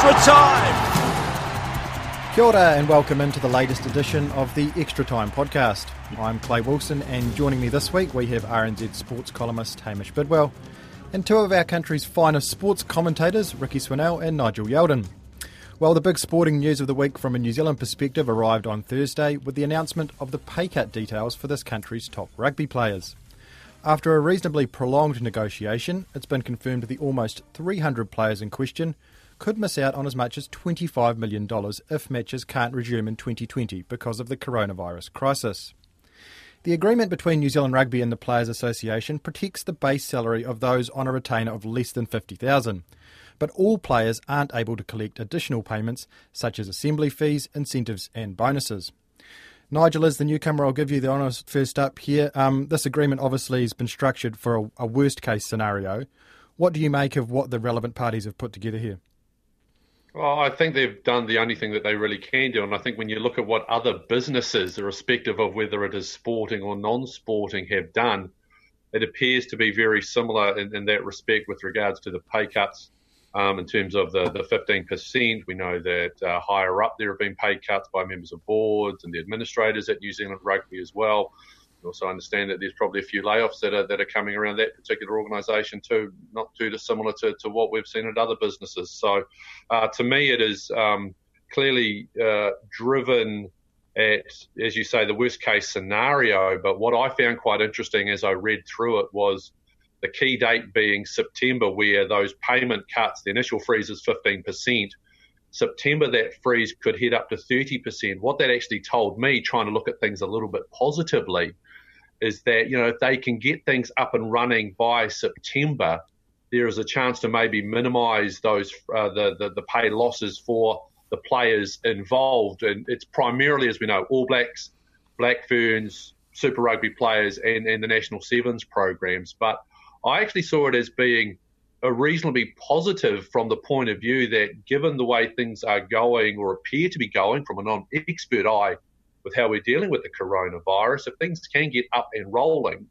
Extra time. Kia ora and welcome into the latest edition of the Extra Time podcast. I'm Clay Wilson and joining me this week we have RNZ sports columnist Hamish Bidwell and two of our country's finest sports commentators, Ricky Swannell and Nigel Yalden. Well, the big sporting news of the week from a New Zealand perspective arrived on Thursday with the announcement of the pay cut details for this country's top rugby players. After a reasonably prolonged negotiation, it's been confirmed the almost 300 players in question could miss out on as much as $25 million if matches can't resume in 2020 because of the coronavirus crisis. The agreement between New Zealand Rugby and the Players Association protects the base salary of those on a retainer of less than 50,000. But all players aren't able to collect additional payments such as assembly fees, incentives and bonuses. Nigel, is the newcomer, I'll give you the honours first up here. Um, this agreement obviously has been structured for a, a worst case scenario. What do you make of what the relevant parties have put together here? Well, I think they've done the only thing that they really can do. And I think when you look at what other businesses, irrespective of whether it is sporting or non sporting, have done, it appears to be very similar in, in that respect with regards to the pay cuts. Um, in terms of the, the 15%, we know that uh, higher up there have been pay cuts by members of boards and the administrators at New Zealand Rugby as well. Also understand that there's probably a few layoffs that are that are coming around that particular organisation too, not too dissimilar to, to what we've seen at other businesses. So, uh, to me, it is um, clearly uh, driven at, as you say, the worst case scenario. But what I found quite interesting as I read through it was the key date being September, where those payment cuts, the initial freeze is 15%. September, that freeze could hit up to 30%. What that actually told me, trying to look at things a little bit positively, is that you know if they can get things up and running by September, there is a chance to maybe minimise those uh, the, the the pay losses for the players involved, and it's primarily, as we know, All Blacks, Black Ferns, Super Rugby players, and and the National Sevens programs. But I actually saw it as being a reasonably positive from the point of view that given the way things are going or appear to be going from a non-expert eye with how we're dealing with the coronavirus, if things can get up and rolling,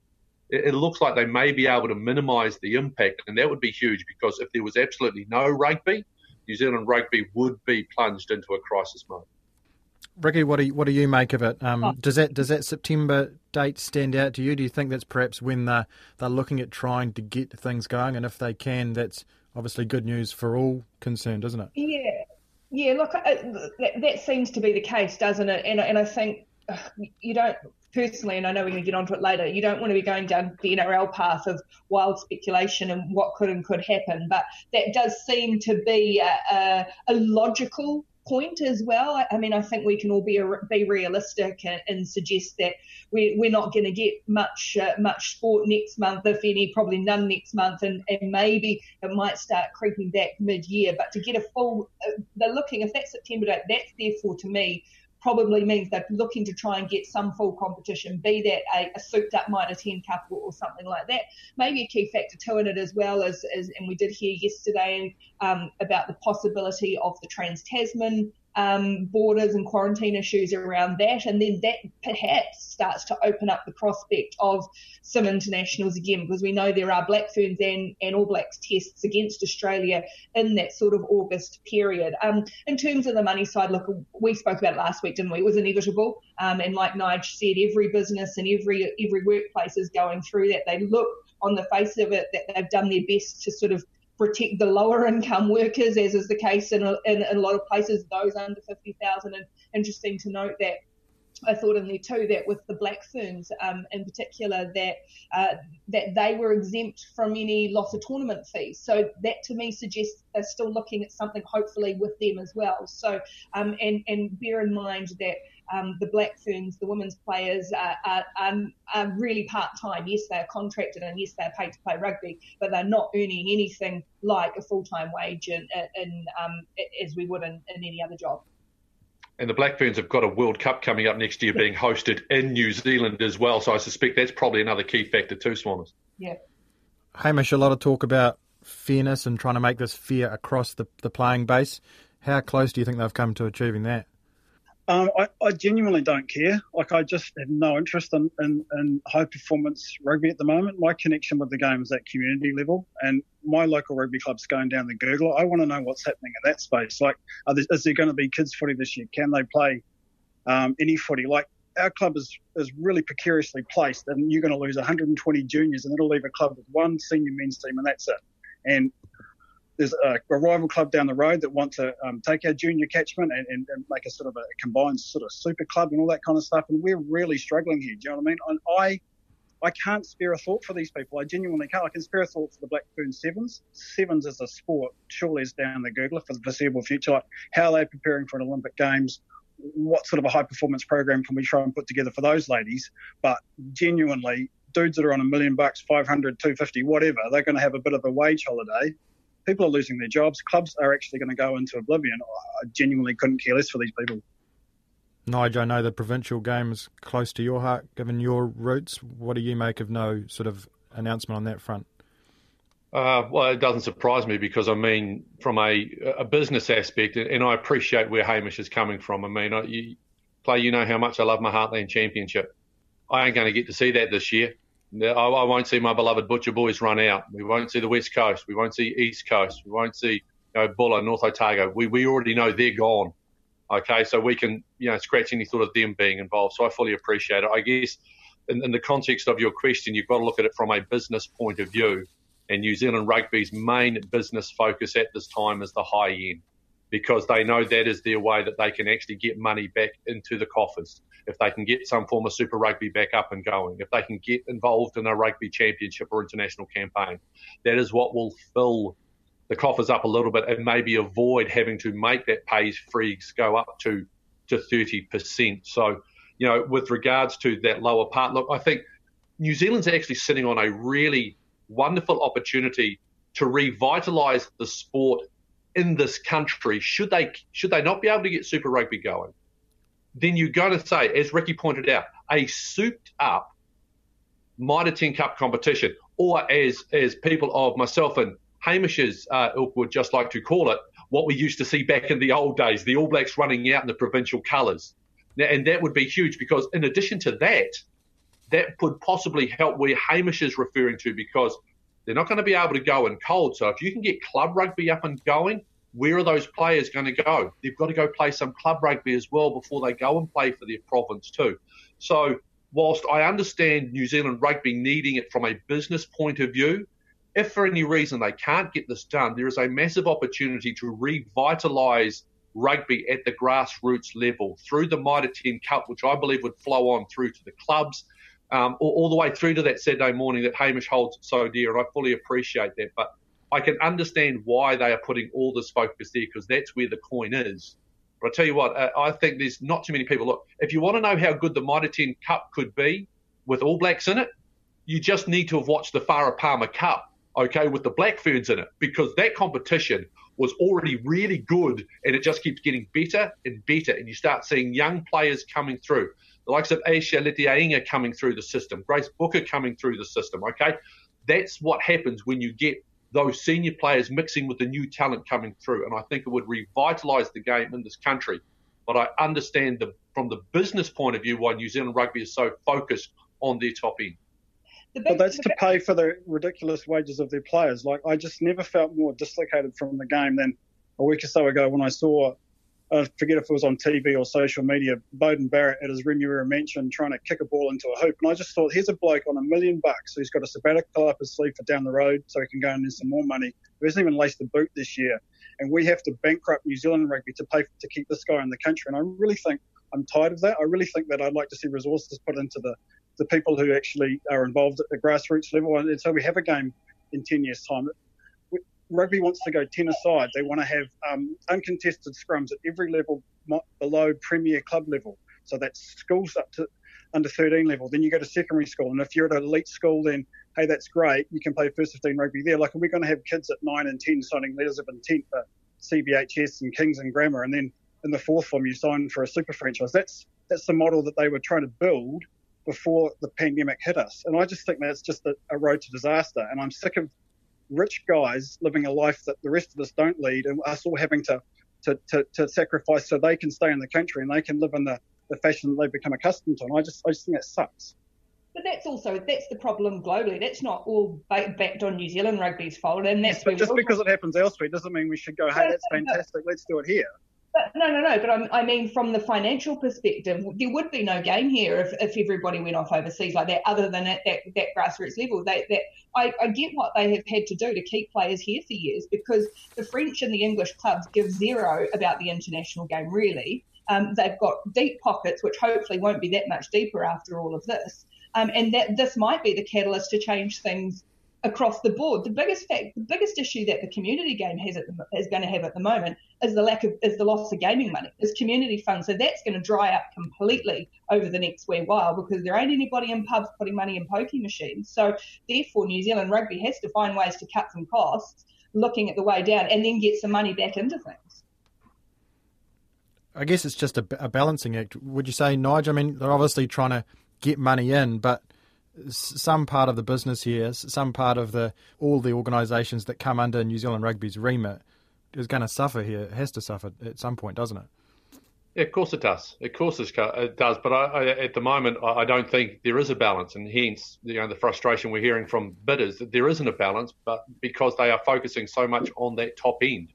it, it looks like they may be able to minimise the impact, and that would be huge because if there was absolutely no rugby, New Zealand rugby would be plunged into a crisis mode. Ricky, what do you, what do you make of it? Um, oh. Does that does that September date stand out to you? Do you think that's perhaps when they're, they're looking at trying to get things going, and if they can, that's obviously good news for all concerned, isn't it? Yeah, yeah. Look, uh, that, that seems to be the case, doesn't it? And and I think uh, you don't personally, and I know we're going to get onto it later, you don't want to be going down the NRL path of wild speculation and what could and could happen. But that does seem to be a, a, a logical point as well. I, mean, I think we can all be be realistic and, and suggest that we, we're not going to get much uh, much sport next month, if any, probably none next month, and, and maybe it might start creeping back mid year. But to get a full, uh, they're looking if that September date, that's therefore to me probably means they're looking to try and get some full competition, be that a, a souped up Mitre 10 Cup or, something like that. Maybe a key factor too in it as well as, as and we did hear yesterday um, about the possibility of the Trans Tasman um, borders and quarantine issues around that. And then that perhaps starts to open up the prospect of some internationals again, because we know there are Black Ferns and, and All Blacks tests against Australia in that sort of August period. Um, in terms of the money side, look, we spoke about it last week, didn't we? It was inevitable. Um, and like Nige said, every business and every every workplace is going through that. They look on the face of it that they've done their best to sort of protect the lower income workers, as is the case in a, in, a lot of places, those under 50,000. And interesting to note that I thought in there too that with the Black Ferns um, in particular that uh, that they were exempt from any loss of tournament fees. So that to me suggests they're still looking at something hopefully with them as well. So um, and and bear in mind that um, the Black Ferns, the women's players, are, are, are, are really part time. Yes, they're contracted and yes, they're paid to play rugby, but they're not earning anything like a full time wage in, in um, as we would in, in any other job. And the Black Ferns have got a World Cup coming up next year being hosted in New Zealand as well. So I suspect that's probably another key factor too, Swaners. Yeah. Hamish, a lot of talk about fairness and trying to make this fair across the, the playing base. How close do you think they've come to achieving that? Um, I, I, genuinely don't care. Like, I just have no interest in, in, in, high performance rugby at the moment. My connection with the game is at community level, and my local rugby club's going down the gurgler. I want to know what's happening in that space. Like, there, is there going to be kids' footy this year? Can they play um, any footy? Like, our club is, is really precariously placed, and you're going to lose 120 juniors, and it'll leave a club with one senior men's team, and that's it. And there's a, a, rival club down the road that want to um, take our junior catchment and, and, and, make a sort of a combined sort of super club and all that kind of stuff. And we're really struggling here. Do you know what I mean? And I, I can't spare a thought for these people. I genuinely can't. I can spare a thought for the Black Ferns Sevens. Sevens as a sport surely is down the gurgler for the foreseeable future. Like how are they preparing for an Olympic Games? What sort of a high performance program can we try and put together for those ladies? But genuinely, dudes that are on a million bucks, 500, 250, whatever, they're going to have a bit of a wage holiday people are losing their jobs. Clubs are actually going to go into oblivion. I genuinely couldn't care less for these people. Nigel, I know the provincial game is close to your heart, given your roots. What do you make of no sort of announcement on that front? Uh, well, it doesn't surprise me because I mean, from a, a business aspect, and I appreciate where Hamish is coming from. I mean, I, you, play, you know how much I love my Heartland Championship. I ain't going to get to see that this year. I won't see my beloved Butcher Boys run out. We won't see the West Coast. We won't see East Coast. We won't see you know, Buller, North Otago. We, we already know they're gone. Okay, so we can you know scratch any thought of them being involved. So I fully appreciate it. I guess in, in the context of your question, you've got to look at it from a business point of view. And New Zealand Rugby's main business focus at this time is the high end because they know that is their way that they can actually get money back into the coffers if they can get some form of Super Rugby back up and going, if they can get involved in a rugby championship or international campaign, that is what will fill the coffers up a little bit and maybe avoid having to make that pays freeze go up to to 30%. So, you know, with regards to that lower part, look, I think New Zealand's actually sitting on a really wonderful opportunity to revitalise the sport in this country. Should they should they not be able to get Super Rugby going? then you're going to say, as Ricky pointed out, a souped up Mitre 10 Cup competition, or as as people of myself and Hamish's uh, ilk would just like to call it, what we used to see back in the old days, the All Blacks running out in the provincial colours. And that would be huge because, in addition to that, that could possibly help where Hamish is referring to because they're not going to be able to go in cold. So if you can get club rugby up and going, where are those players going to go? They've got to go play some club rugby as well before they go and play for their province too. So, whilst I understand New Zealand rugby needing it from a business point of view, if for any reason they can't get this done, there is a massive opportunity to revitalise rugby at the grassroots level through the Mitre 10 Cup, which I believe would flow on through to the clubs, um, all, all, the way through to that Saturday morning that Hamish holds so dear, and I fully appreciate that. But I can understand why they are putting all this focus there because that's where the coin is. But I tell you what, uh, I think there's not too many people. Look, if you want to know how good the Mitre 10 Cup could be with All Blacks in it, you just need to have watched the Farah Palmer Cup, okay, with the Black Ferns in it, because that competition was already really good and it just keeps getting better and better. And you start seeing young players coming through, the likes of Ayesha Leti-I'iga coming through the system, Grace Brooker coming through the system, okay? That's what happens when you get those senior players mixing with the new talent coming through. And I think it would revitalise the game in this country. But I understand the, from the business point of view why New Zealand rugby is so focused on their top end. But that's to pay for the ridiculous wages of their players. Like I just never felt more dislocated from the game than a week or so ago when I saw I forget if it was on TV or social media, Beauden Barrett at his Remuera mention trying to kick a ball into a hoop. And I just thought, here's a bloke on a million bucks who's got a sabbatical up his sleeve for down the road so he can go and earn some more money, who hasn't even laced a boot this year. And we have to bankrupt New Zealand rugby to pay to keep this guy in the country. And I really think I'm tired of that. I really think that I'd like to see resources put into the, the people who actually are involved at the grassroots level. And so we have a game in 10 years' time. Rugby wants to go 10 aside. They want to have um, uncontested scrums at every level below premier club level. So that's schools up to under 13 level. Then you go to secondary school. And if you're at an elite school, then hey, that's great. You can play first 15 rugby there. Like, are we going to have kids at 9 and 10 signing letters of intent for CBHS and Kings and Grammar? And then in the fourth form, you sign for a super franchise. That's that's the model that they were trying to build before the pandemic hit us. And I just think that's just a, a road to disaster. And I'm sick of rich guys living a life that the rest of us don't lead and us all having to, to, to, to sacrifice so they can stay in the country and they can live in the, the fashion that they've become accustomed to. And I just, I just think that sucks. But that's also that's the problem globally. That's not all backed on New Zealand rugby's fault, and that's but just because it happens elsewhere doesn't mean we should go, hey, that's fantastic, let's do it here. But no, no, no. But I'm, i mean, from the financial perspective, there would be no gain here if, if everybody went off overseas like that, other than at that, that grassroots level. They, that I, I get what they have had to do to keep players here for years because the French and the English clubs give zero about the international game, really. Um, they've got deep pockets, which hopefully won't be that much deeper after all of this. Um, and that this might be the catalyst to change things across the board. The biggest fact, the biggest issue that the community game has the, is going to have at the moment is the lack of is the loss of gaming money, is community funds. So that's going to dry up completely over the next wee while because there ain't anybody in pubs putting money in pokie machines. So therefore, New Zealand rugby has to find ways to cut some costs, looking at the way down, and then get some money back into things. I guess it's just a, a balancing act. Would you say, Nigel? I mean, they're obviously trying to get money in, but some part of the business here, some part of the all the organisations that come under New Zealand Rugby's remit is going to suffer here. It has to suffer at some point, doesn't it? Yeah, of course it does. Of course it does. But I, I, at the moment, I don't think there is a balance, and hence, you know, the frustration we're hearing from Bidders that there isn't a balance, but because they are focusing so much on that top end.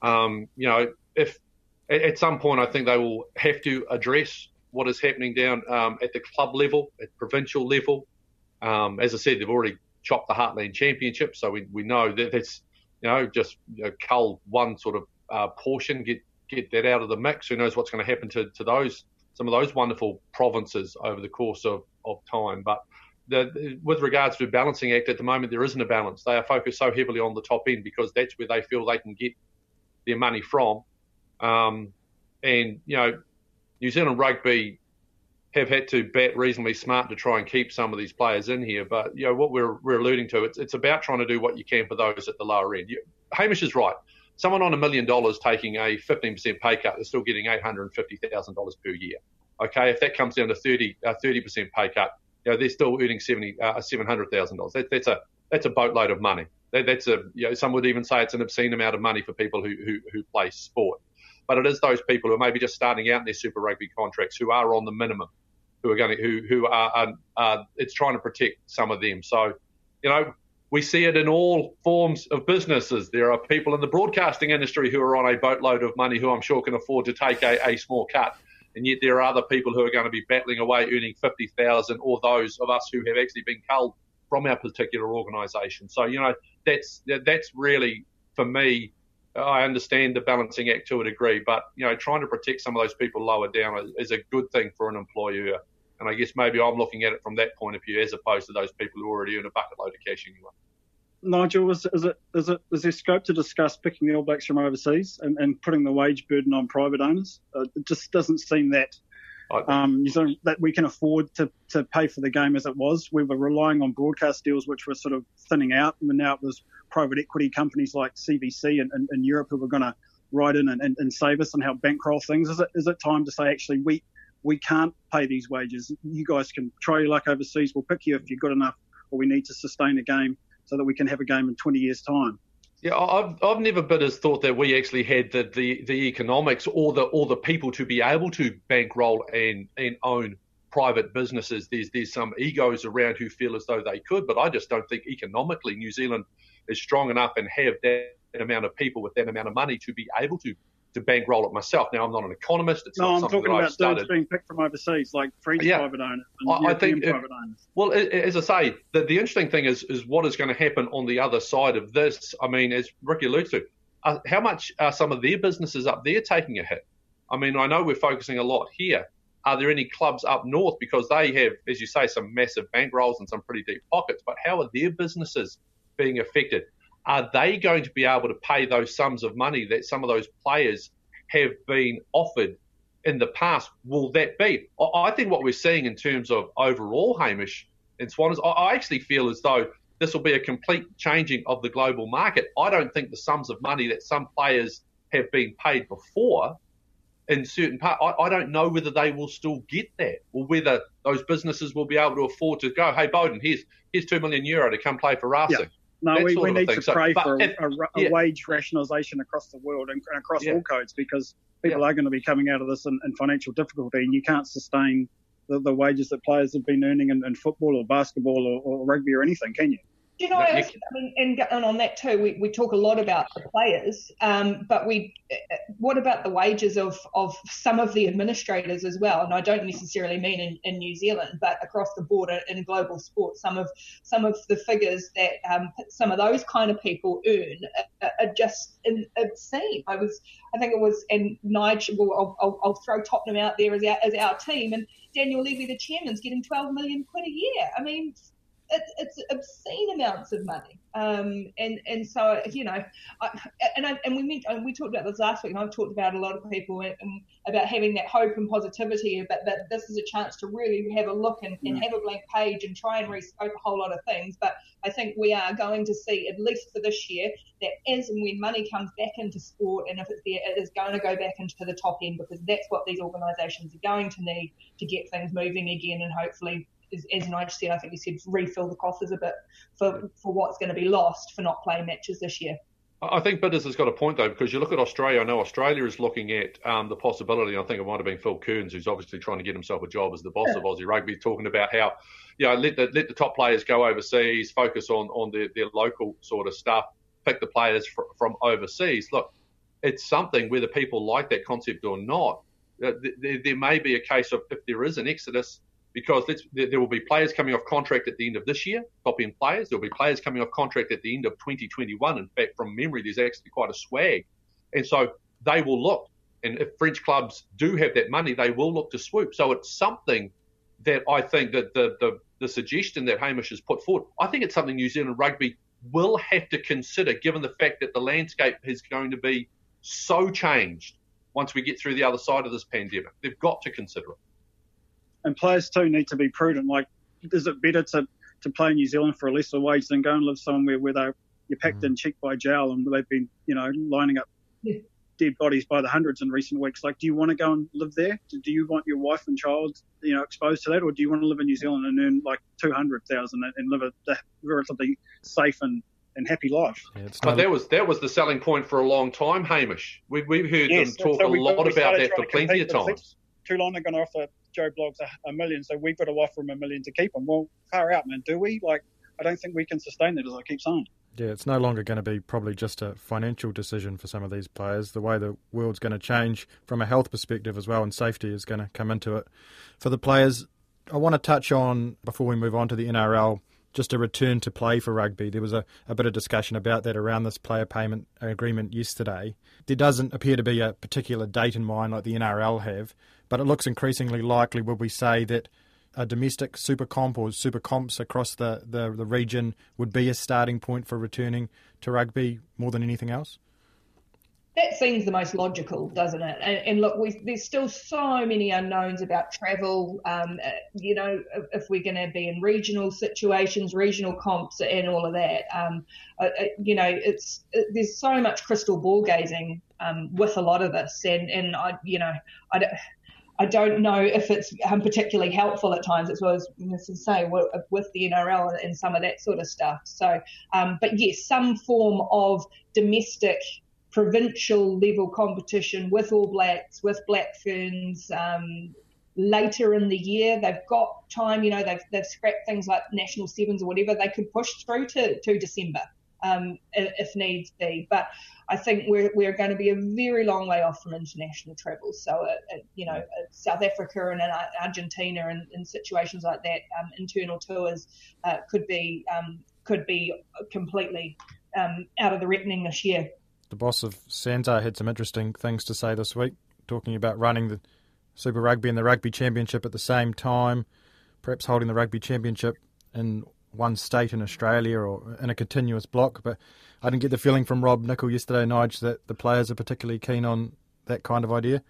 Um, you know, if at some point, I think they will have to address what is happening down um, at the club level, at provincial level. Um, as I said, they've already chopped the Heartland Championship, so we, we know that that's you know just you know, cull one sort of uh, portion, get get that out of the mix. Who knows what's going to happen to, to those some of those wonderful provinces over the course of, of time. But the, with regards to balancing act at the moment, there isn't a balance. They are focused so heavily on the top end because that's where they feel they can get their money from. Um, and you know, New Zealand rugby have had to bat reasonably smart to try and keep some of these players in here. But you know what we're, we're alluding to, it's it's about trying to do what you can for those at the lower end. You, Hamish is right. Someone on a million dollars taking a 15% pay cut is still getting $850,000 per year. Okay, if that comes down to 30 uh, 30% pay cut, you know they're still earning 70 uh, $700,000. That, that's a that's a boatload of money. That, that's a you know some would even say it's an obscene amount of money for people who who, who play sport but it is those people who are maybe just starting out in their Super Rugby contracts who are on the minimum, who are going to who who are, are it's trying to protect some of them. So, you know, we see it in all forms of businesses. There are people in the broadcasting industry who are on a boatload of money who I'm sure can afford to take a, a small cut. And yet there are other people who are going to be battling away earning 50,000 or those of us who have actually been culled from our particular organisation. So, you know, that's, that's really, for me, I understand the balancing act to a degree, but you know, trying to protect some of those people lower down is a good thing for an employer. And I guess maybe I'm looking at it from that point of view, as opposed to those people who already earn a bucket load of cash anyway. Nigel, is, is it is it is there scope to discuss picking the All Blacks from overseas and, and putting the wage burden on private owners? Uh, it just doesn't seem that um, that we can afford to, to pay for the game as it was. We were relying on broadcast deals, which were sort of thinning out, and now it was private equity companies like CVC in, in, in Europe who were going to ride in and, and, and, save us and help bankroll things. Is it is it time to say actually we we can't pay these wages? You guys can try your luck overseas. We'll pick you if you're good enough, or we need to sustain a game so that we can have a game in 20 years' time. Yeah, I've I've never been as thought that we actually had the, the, the economics or the or the people to be able to bankroll and and own private businesses. There's there's some egos around who feel as though they could, but I just don't think economically New Zealand is strong enough and have that amount of people with that amount of money to be able to to bankroll it myself. Now, I'm not an economist. It's no, I'm talking about dudes being picked from overseas, like French yeah. private owners and I, European I think private owners. Well, as I say, the, the interesting thing is is what is going to happen on the other side of this. I mean, as Ricky alludes to, uh, how much are some of their businesses up there taking a hit? I mean, I know we're focusing a lot here. Are there any clubs up north because they have, as you say, some massive bankrolls and some pretty deep pockets? But how are their businesses being affected? Are they going to be able to pay those sums of money that some of those players have been offered in the past? Will that be? I think what we're seeing in terms of overall, Hamish and Swan, is I actually feel as though this will be a complete changing of the global market. I don't think the sums of money that some players have been paid before in certain part, I, I, don't know whether they will still get that or whether those businesses will be able to afford to go, hey, Beauden, here's here's two million euro to come play for Racing. Yeah. No, we, we need to pray so, for a, a, a yeah. wage rationalisation across the world and, and across yeah. all codes because people yeah. are going to be coming out of this in, in financial difficulty and you can't sustain the, the, wages that players have been earning in, in football or basketball or, or, rugby or anything, can you? You know, I, mean, and, and, on that too, we, we talk a lot about the players, um, but we, what about the wages of, of some of the administrators as well? And I don't necessarily mean in, in New Zealand, but across the border in global sport, some of some of the figures that um, some of those kind of people earn are, are just obscene. I was, I think it was, and Nigel, I'll, I'll, I'll throw Tottenham out there as our, as our team, and Daniel Levy, the chairman's getting 12 million quid a year. I mean, it's, it's obscene amounts of money. Um, and and so you know, I, and I, and we meant, and uh, we talked about this last week, and I've talked about a lot of people and, and about having that hope and positivity, but that this is a chance to really have a look and, and mm. have a blank page and try and mm. rescope a whole lot of things. But I think we are going to see, at least for this year, that as and when money comes back into sport, and if it's there, it is going to go back into the top end because that's what these organisations are going to need to get things moving again, and hopefully as, as Nigel said, I think he said refill the coffers a bit for, for what's going to be lost for not playing matches this year. I think Bidders has got a point though, because you look at Australia. I know Australia is looking at um, the possibility. I think it might have been Phil Kearns, who's obviously trying to get himself a job as the boss yeah. of Aussie Rugby, talking about how, you know, let the let the top players go overseas, focus on on their, their local sort of stuff, pick the players fr- from overseas. Look, it's something whether people like that concept or not. Uh, there, there may be a case of if there is an exodus because there will be players coming off contract at the end of this year, top end players. There will be players coming off contract at the end of 2021. In fact, from memory, there's actually quite a swag. And so they will look, and if French clubs do have that money, they will look to swoop. So it's something that I think that the, the, the suggestion that Hamish has put forward, I think it's something New Zealand rugby will have to consider given the fact that the landscape is going to be so changed once we get through the other side of this pandemic. They've got to consider it and players too need to be prudent. Like, is it better to, to play in New Zealand for a lesser wage than go and live somewhere where they you're packed mm. in cheek by jowl and they've been, you know, lining up yeah. dead bodies by the hundreds in recent weeks. Like, do you want to go and live there? Do you want your wife and child, you know, exposed to that, or do you want to live in New Zealand and earn like two hundred thousand and live a relatively safe and and happy life. Yeah, but that was that was the selling point for a long time, Hamish. We, we've heard yes, them talk so a lot about that for plenty of times. Toulon are going to offer Joe Bloggs a, a, million, so we've got to offer him a million to keep him. Well, far out, man. Do we? Like, I don't think we can sustain that, as I keep saying. Yeah, it's no longer going to be probably just a financial decision for some of these players. The way the world's going to change from a health perspective as well, and safety is going to come into it. For the players, I want to touch on, before we move on to the NRL, just a return to play for rugby. There was a, a bit of discussion about that around this player payment agreement yesterday. There doesn't appear to be a particular date in mind like the NRL have, but it looks increasingly likely, would we say, that a domestic super comp or super comps across the, the, the region would be a starting point for returning to rugby more than anything else? That seems the most logical, doesn't it? And, and look, we, there's still so many unknowns about travel. Um, uh, you know, if, we're going to be in regional situations, regional comps, and all of that. Um, uh, uh, you know, it's it, there's so much crystal ball gazing um, with a lot of this, and and I, you know, I don't. I don't know if it's um, particularly helpful at times, as well as to say with the NRL and some of that sort of stuff. So, um, but yes, some form of domestic provincial level competition with All Blacks, with Black Ferns. Um, later in the year, they've got time. You know, they've they've scrapped things like national sevens or whatever. They could push through to to December um, if needs be. But I think we're we're going to be a very long way off from international travel. So, uh, uh, you know, uh, South Africa and Argentina and in situations like that, um, internal tours uh, could be um, could be completely um, out of the reckoning this year the boss of SANZAAR had some interesting things to say this week. talking about running the Super Rugby and the Rugby Championship at the same time, perhaps holding the Rugby Championship in one state in Australia or in a continuous block. But I didn't get the feeling from Rob Nichol yesterday, Nige, that the players are particularly keen on that kind of idea.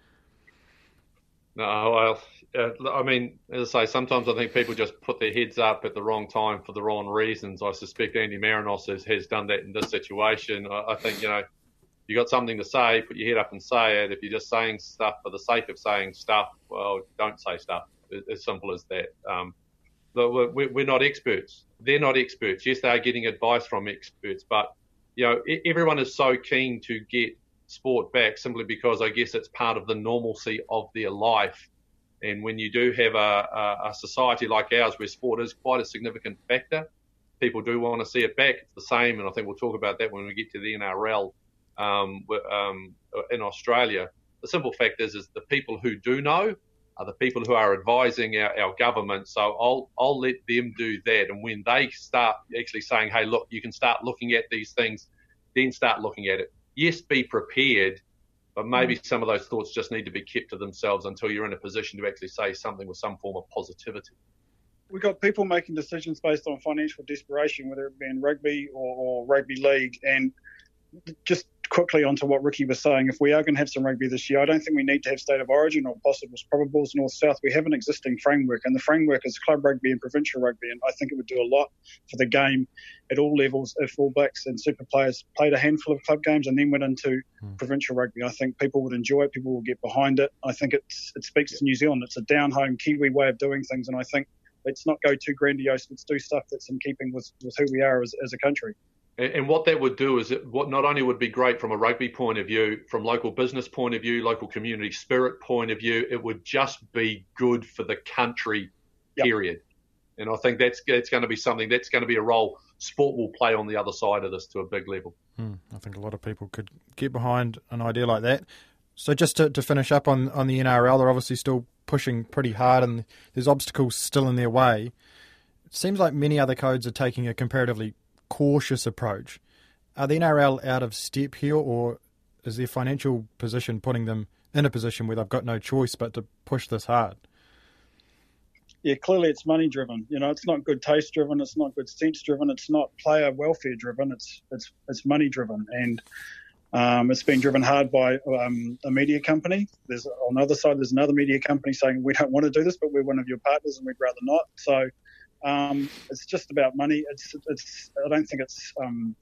No, well, uh, I mean, as I say, sometimes I think people just put their heads up at the wrong time for the wrong reasons. I suspect Andy Marinos has, has done that in this situation. I, I think, you know, you got something to say, put your head up and say it. If you're just saying stuff for the sake of saying stuff, well, don't say stuff. As simple as that. Um, we're not experts. They're not experts. Yes, they are getting advice from experts, but you know, everyone is so keen to get sport back simply because I guess it's part of the normalcy of their life. And when you do have a, a, a society like ours where sport is quite a significant factor, people do want to see it back. It's the same, and I think we'll talk about that when we get to the NRL um, um, in Australia. The simple fact is, is the people who do know are the people who are advising our, our government. So I'll I'll let them do that, and when they start actually saying, "Hey, look, you can start looking at these things," then start looking at it. Yes, be prepared, but maybe mm. some of those thoughts just need to be kept to themselves until you're in a position to actually say something with some form of positivity. We've got people making decisions based on financial desperation, whether it be in rugby or, or rugby league, and just quickly onto what Ricky was saying, if we are going to have some rugby this year, I don't think we need to have state of origin or possibles, probables, north south. We have an existing framework, and the framework is club rugby and provincial rugby. And I think it would do a lot for the game at all levels if All Blacks and Super players played a handful of club games and then went into hmm. provincial rugby. I think people would enjoy it, people will get behind it. I think it's, it speaks to New Zealand. It's a down home Kiwi way of doing things, and I think let's not go too grandiose. Let's do stuff that's in keeping with, with who we are as, as a country. And what that would do is it, what not only would be great from a rugby point of view, from local business point of view, local community spirit point of view, it would just be good for the country, yep. period. And I think that's that's going to be something that's going to be a role sport will play on the other side of this to a big level. Hmm, I think a lot of people could get behind an idea like that. So just to, to finish up on, on the NRL, they're obviously still pushing pretty hard and there's obstacles still in their way. It seems like many other codes are taking a comparatively cautious approach. Are the NRL out of step here, or is their financial position putting them in a position where they've got no choice but to push this hard? Yeah, clearly it's money driven. You know, it's not good taste driven. It's not good sense driven. It's not player welfare driven. It's it's it's money driven, and um, it's been driven hard by um, a media company. There's on the other side, there's another media company saying we don't want to do this, but we're one of your partners and we'd rather not. So um, it's just about money. It's, it's, I don't think it's um,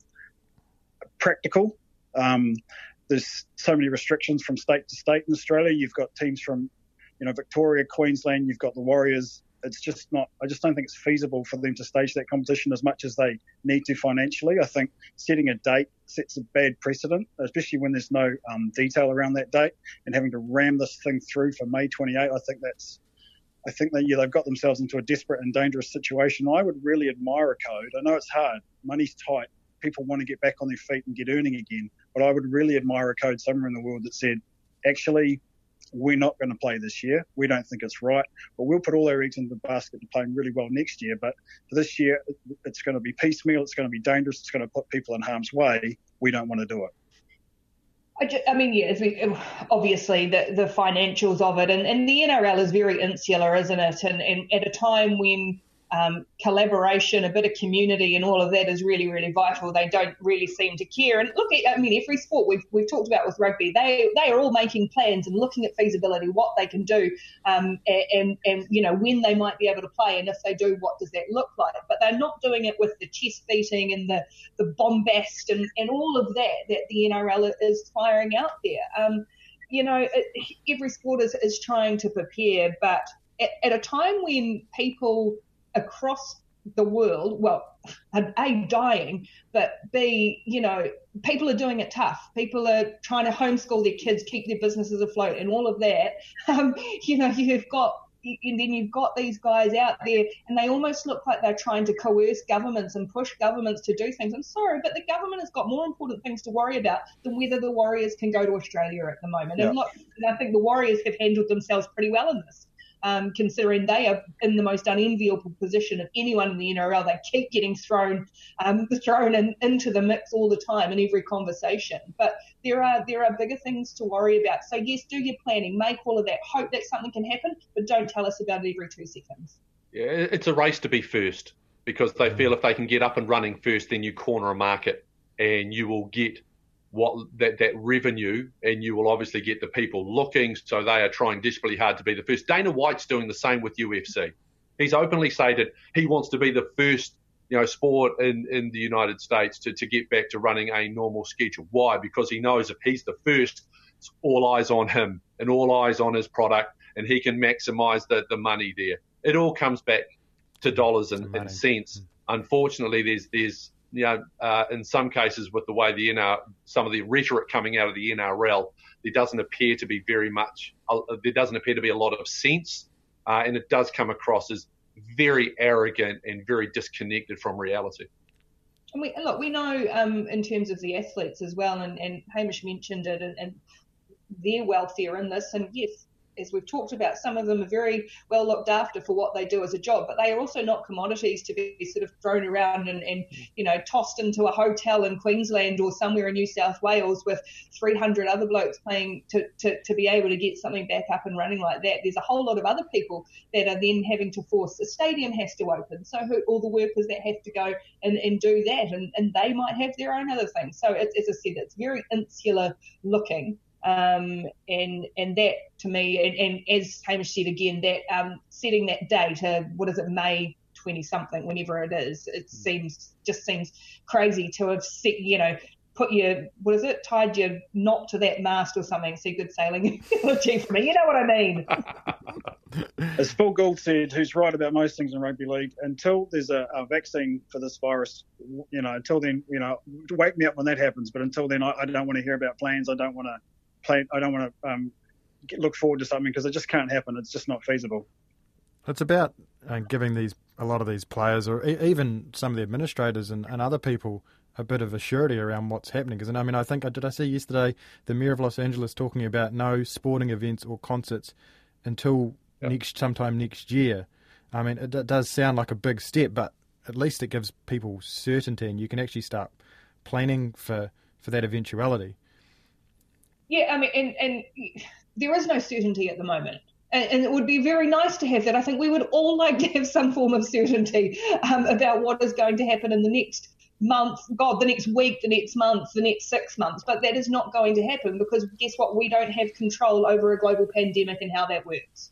practical. Um, there's so many restrictions from state to state in Australia. You've got teams from, you know, Victoria, Queensland. You've got the Warriors. It's just not. I just don't think it's feasible for them to stage that competition as much as they need to financially. I think setting a date sets a bad precedent, especially when there's no um, detail around that date and having to ram this thing through for May 28. I think that's I think that yeah, they've got themselves into a desperate and dangerous situation. I would really admire a code. I know it's hard, money's tight, people want to get back on their feet and get earning again, but I would really admire a code somewhere in the world that said, actually, we're not going to play this year. We don't think it's right, but we'll put all our eggs in the basket to playing really well next year. But for this year, it's going to be piecemeal. It's going to be dangerous. It's going to put people in harm's way. We don't want to do it. I, just, I mean, yeah, um, obviously the, the financials of it, and, and the NRL is very insular, isn't it? And, and at a time when um, collaboration, a bit of community, and all of that is really, really vital. They don't really seem to care. And look, I mean, every sport we've, we've talked about with rugby, they they are all making plans and looking at feasibility, what they can do, um, and, and, you know when they might be able to play, and if they do, what does that look like? But they're not doing it with the chest beating and the the bombast and, and all of that that the NRL is firing out there. Um, you know, every sport is, is trying to prepare, but at, at a time when people across the world, well, A, dying, but B, you know, people are doing it tough. People are trying to homeschool their kids, keep their businesses afloat, and all of that. Um, you know, you've got, and then you've got these guys out there, and they almost look like they're trying to coerce governments and push governments to do things. I'm sorry, but the government has got more important things to worry about than whether the Warriors can go to Australia at the moment. And look, and I think the Warriors have handled themselves pretty well in this. Um, considering they are in the most unenviable position of anyone in the NRL. They keep getting thrown um, thrown in, into the mix all the time in every conversation. But there are there are bigger things to worry about. So yes, do your planning, make all of that, hope that something can happen, but don't tell us about it every two seconds. Yeah, it's a race to be first because they feel if they can get up and running first, then you corner a market and you will get what that, that revenue and you will obviously get the people looking. So they are trying desperately hard to be the first. Dana White's doing the same with UFC. He's openly stated he wants to be the first, you know, sport in, in the United States to, to get back to running a normal schedule. Why? Because he knows if he's the first, it's all eyes on him and all eyes on his product and he can maximize the, the money there. It all comes back to dollars and, and cents. Mm. Unfortunately, there's there's you know, uh, in some cases with the way the NR, some of the rhetoric coming out of the NRL, there doesn't appear to be very much, uh, there doesn't appear to be a lot of sense, uh, and it does come across as very arrogant and very disconnected from reality. And we look, we know um, in terms of the athletes as well, and, and Hamish mentioned it, and, and their welfare in this, and yes, as we've talked about, some of them are very well looked after for what they do as a job, but they are also not commodities to be sort of thrown around and, and you know, tossed into a hotel in Queensland or somewhere in New South Wales with 300 other blokes playing to, to, to be able to get something back up and running like that. There's a whole lot of other people that are then having to force the stadium has to open. So who, all the workers that have to go and, and do that, and, and they might have their own other things. So it, as I said, it's very insular looking. Um, and and that to me, and, and as Hamish said again, that um, setting that date, uh, what is it, May 20 something, whenever it is, it mm. seems just seems crazy to have set, you know, put your what is it, tied your knot to that mast or something. See, good sailing analogy for me. You know what I mean? As Phil Gould said, who's right about most things in rugby league, until there's a, a, vaccine for this virus, you know, until then, you know, wake me up when that happens. But until then, I, I don't want to hear about plans. I don't want to play. I don't want to um, get, look forward to something because it just can't happen. It's just not feasible. It's about uh, giving these a lot of these players, or e- even some of the administrators and, and other people, a bit of a surety around what's happening. Because I mean, I think did I see yesterday the mayor of Los Angeles talking about no sporting events or concerts until yep. next sometime next year. I mean, it, it does sound like a big step, but at least it gives people certainty, and you can actually start planning for for that eventuality. Yeah, I mean, and, and there is no certainty at the moment. And, it would be very nice to have that. I think we would all like to have some form of certainty um, about what is going to happen in the next month, God, the next week, the next month, the next six months. But that is not going to happen because guess what? We don't have control over a global pandemic and how that works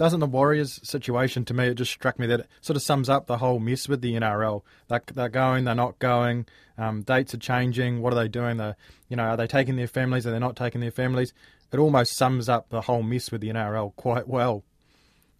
doesn't the Warriors situation to me? It just struck me that it sort of sums up the whole mess with the NRL. They're, they're going, they're not going. Um, dates are changing. What are they doing? They, you know, are they taking their families? Are they not taking their families? It almost sums up the whole mess with the NRL quite well.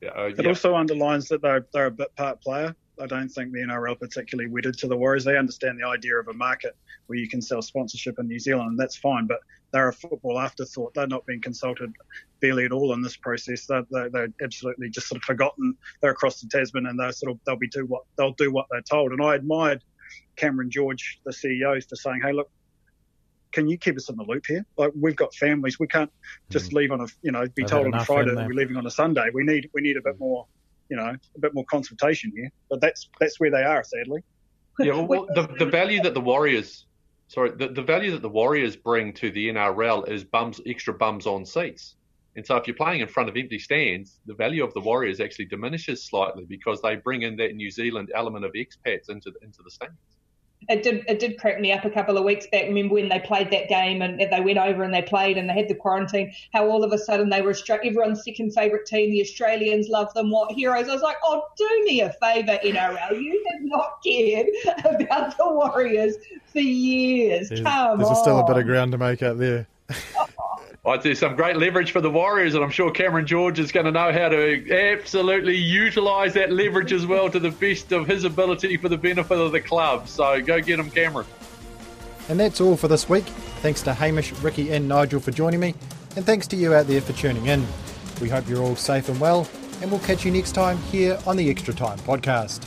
Yeah, uh, It also underlines that they're they're a bit part player. I don't think the NRL particularly wedded to the Warriors. They understand the idea of a market where you can sell sponsorship in New Zealand, and that's fine. But they're a football afterthought. They're not being consulted barely at all in this process. They're, they're, they're absolutely just sort of forgotten. They're across the Tasman, and they're sort of they'll be do what they'll do what they're told. And I admired Cameron George, the CEO, for saying, "Hey, look, can you keep us in the loop here? Like we've got families, we can't just mm. leave on a you know be I've told on a Friday that we're leaving on a Sunday. We need we need a bit more you know a bit more consultation here. But that's that's where they are, sadly. Yeah, well, the the value that the Warriors sorry, the, the value that the Warriors bring to the NRL is bums, extra bums on seats. And so if you're playing in front of empty stands, the value of the Warriors actually diminishes slightly because they bring in that New Zealand element of expats into the, into the stands it did it did crack me up a couple of weeks back. Remember when they played that game and they went over and they played and they had the quarantine? How all of a sudden they were struck. everyone's second favourite team. The Australians love them. What heroes? I was like, oh, do me a favour, NRL. You have not cared about the Warriors for years. There's, Come there's on. still a bit of ground to make up there. Oh, I do some great leverage for the Warriors, and I'm sure Cameron George is going to know how to absolutely utilise that leverage as well to the best of his ability for the benefit of the club. So go get him, Cameron. And that's all for this week. Thanks to Hamish, Ricky, and Nigel for joining me, and thanks to you out there for tuning in. We hope you're all safe and well, and we'll catch you next time here on the Extra Time podcast.